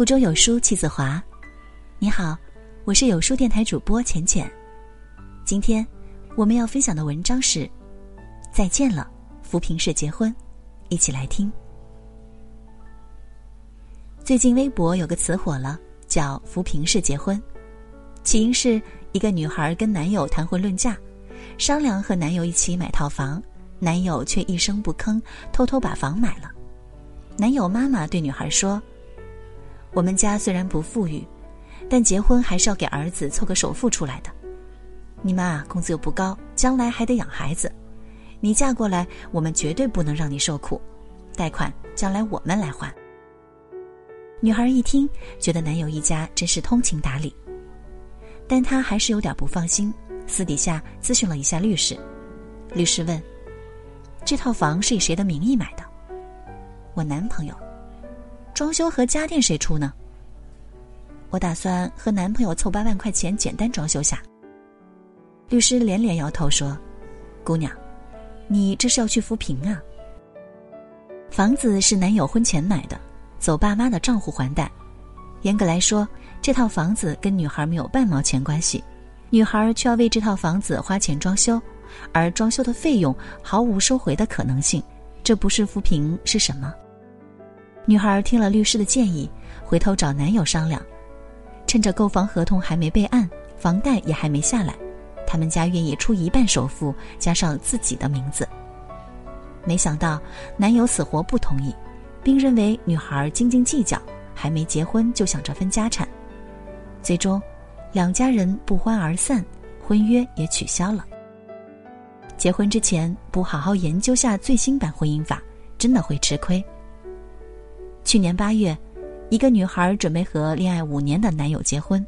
腹中有书气自华。你好，我是有书电台主播浅浅。今天我们要分享的文章是《再见了，扶贫式结婚》，一起来听。最近微博有个词火了，叫“扶贫式结婚”，起因是一个女孩跟男友谈婚论嫁，商量和男友一起买套房，男友却一声不吭，偷偷把房买了。男友妈妈对女孩说。我们家虽然不富裕，但结婚还是要给儿子凑个首付出来的。你妈工资又不高，将来还得养孩子。你嫁过来，我们绝对不能让你受苦。贷款将来我们来还。女孩一听，觉得男友一家真是通情达理，但她还是有点不放心，私底下咨询了一下律师。律师问：“这套房是以谁的名义买的？”我男朋友。装修和家电谁出呢？我打算和男朋友凑八万块钱简单装修下。律师连连摇头说：“姑娘，你这是要去扶贫啊？房子是男友婚前买的，走爸妈的账户还贷。严格来说，这套房子跟女孩没有半毛钱关系，女孩却要为这套房子花钱装修，而装修的费用毫无收回的可能性，这不是扶贫是什么？”女孩听了律师的建议，回头找男友商量，趁着购房合同还没备案，房贷也还没下来，他们家愿意出一半首付，加上自己的名字。没想到男友死活不同意，并认为女孩斤斤计较，还没结婚就想着分家产。最终，两家人不欢而散，婚约也取消了。结婚之前不好好研究下最新版婚姻法，真的会吃亏。去年八月，一个女孩准备和恋爱五年的男友结婚，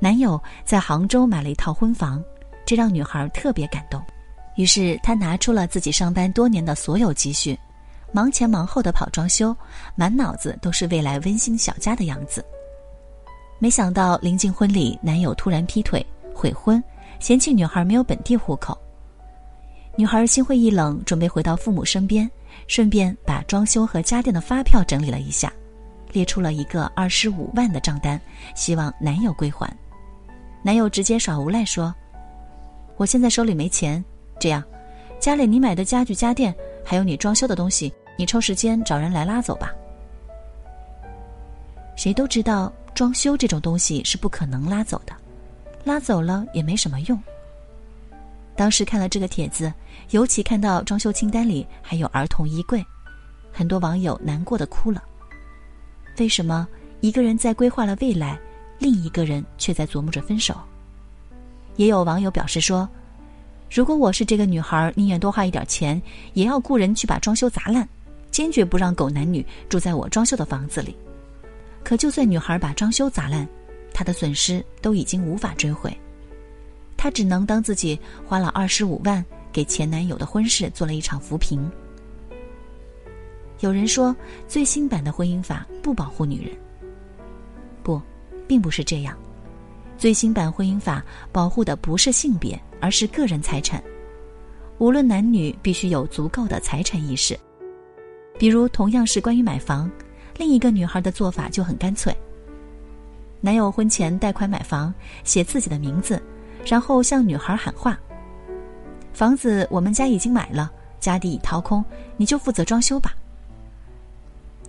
男友在杭州买了一套婚房，这让女孩特别感动。于是她拿出了自己上班多年的所有积蓄，忙前忙后的跑装修，满脑子都是未来温馨小家的样子。没想到临近婚礼，男友突然劈腿悔婚，嫌弃女孩没有本地户口。女孩心灰意冷，准备回到父母身边。顺便把装修和家电的发票整理了一下，列出了一个二十五万的账单，希望男友归还。男友直接耍无赖说：“我现在手里没钱，这样，家里你买的家具家电，还有你装修的东西，你抽时间找人来拉走吧。”谁都知道装修这种东西是不可能拉走的，拉走了也没什么用。当时看了这个帖子，尤其看到装修清单里还有儿童衣柜，很多网友难过的哭了。为什么一个人在规划了未来，另一个人却在琢磨着分手？也有网友表示说：“如果我是这个女孩，宁愿多花一点钱，也要雇人去把装修砸烂，坚决不让狗男女住在我装修的房子里。”可就算女孩把装修砸烂，她的损失都已经无法追回。她只能当自己花了二十五万给前男友的婚事做了一场扶贫。有人说，最新版的婚姻法不保护女人。不，并不是这样。最新版婚姻法保护的不是性别，而是个人财产。无论男女，必须有足够的财产意识。比如，同样是关于买房，另一个女孩的做法就很干脆。男友婚前贷款买房，写自己的名字。然后向女孩喊话：“房子我们家已经买了，家底已掏空，你就负责装修吧。”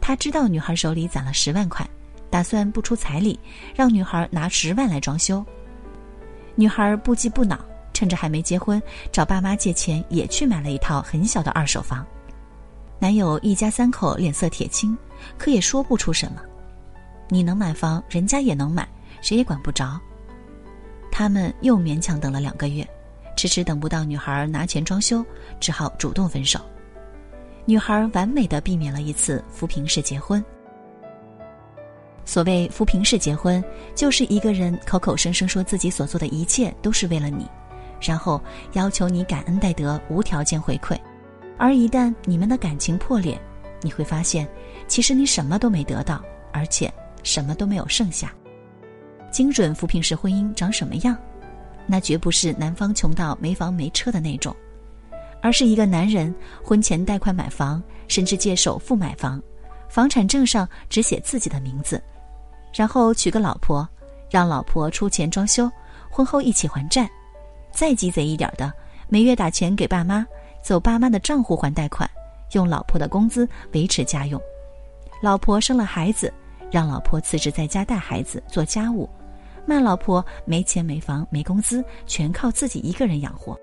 他知道女孩手里攒了十万块，打算不出彩礼，让女孩拿十万来装修。女孩不急不恼，趁着还没结婚，找爸妈借钱，也去买了一套很小的二手房。男友一家三口脸色铁青，可也说不出什么。你能买房，人家也能买，谁也管不着。他们又勉强等了两个月，迟迟等不到女孩拿钱装修，只好主动分手。女孩完美的避免了一次扶贫式结婚。所谓扶贫式结婚，就是一个人口口声声说自己所做的一切都是为了你，然后要求你感恩戴德，无条件回馈。而一旦你们的感情破裂，你会发现，其实你什么都没得到，而且什么都没有剩下。精准扶贫式婚姻长什么样？那绝不是男方穷到没房没车的那种，而是一个男人婚前贷款买房，甚至借首付买房，房产证上只写自己的名字，然后娶个老婆，让老婆出钱装修，婚后一起还债。再鸡贼一点的，每月打钱给爸妈，走爸妈的账户还贷款，用老婆的工资维持家用。老婆生了孩子，让老婆辞职在家带孩子做家务，骂老婆没钱没房没工资，全靠自己一个人养活。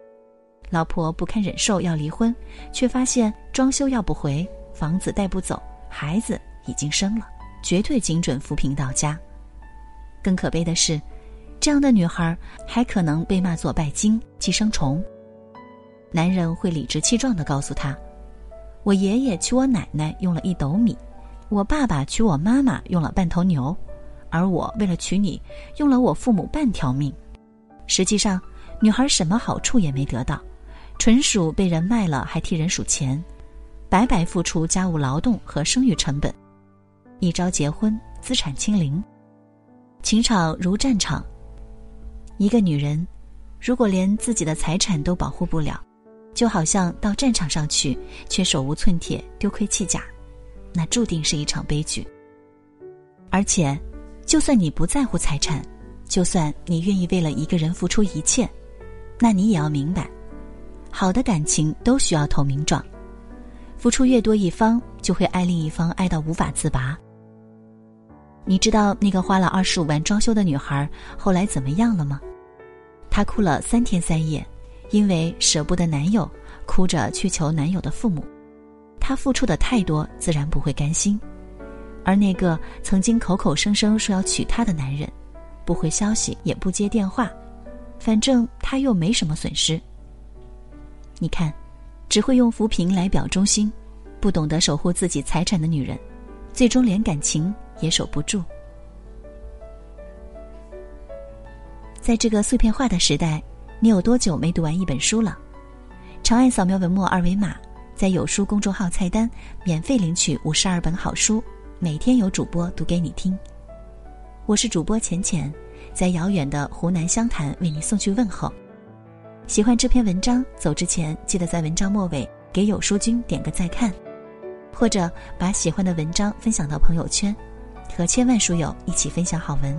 老婆不堪忍受要离婚，却发现装修要不回，房子带不走，孩子已经生了，绝对精准扶贫到家。更可悲的是。这样的女孩还可能被骂作拜金、寄生虫。男人会理直气壮地告诉她：“我爷爷娶我奶奶用了一斗米，我爸爸娶我妈妈用了半头牛，而我为了娶你，用了我父母半条命。”实际上，女孩什么好处也没得到，纯属被人卖了还替人数钱，白白付出家务劳动和生育成本。一朝结婚，资产清零，情场如战场。一个女人，如果连自己的财产都保护不了，就好像到战场上去却手无寸铁、丢盔弃甲，那注定是一场悲剧。而且，就算你不在乎财产，就算你愿意为了一个人付出一切，那你也要明白，好的感情都需要投名状，付出越多一方就会爱另一方爱到无法自拔。你知道那个花了二十五万装修的女孩后来怎么样了吗？她哭了三天三夜，因为舍不得男友，哭着去求男友的父母。她付出的太多，自然不会甘心。而那个曾经口口声声说要娶她的男人，不回消息也不接电话，反正他又没什么损失。你看，只会用扶贫来表忠心，不懂得守护自己财产的女人，最终连感情也守不住。在这个碎片化的时代，你有多久没读完一本书了？长按扫描文末二维码，在有书公众号菜单免费领取五十二本好书，每天有主播读给你听。我是主播浅浅，在遥远的湖南湘潭为你送去问候。喜欢这篇文章，走之前记得在文章末尾给有书君点个再看，或者把喜欢的文章分享到朋友圈，和千万书友一起分享好文。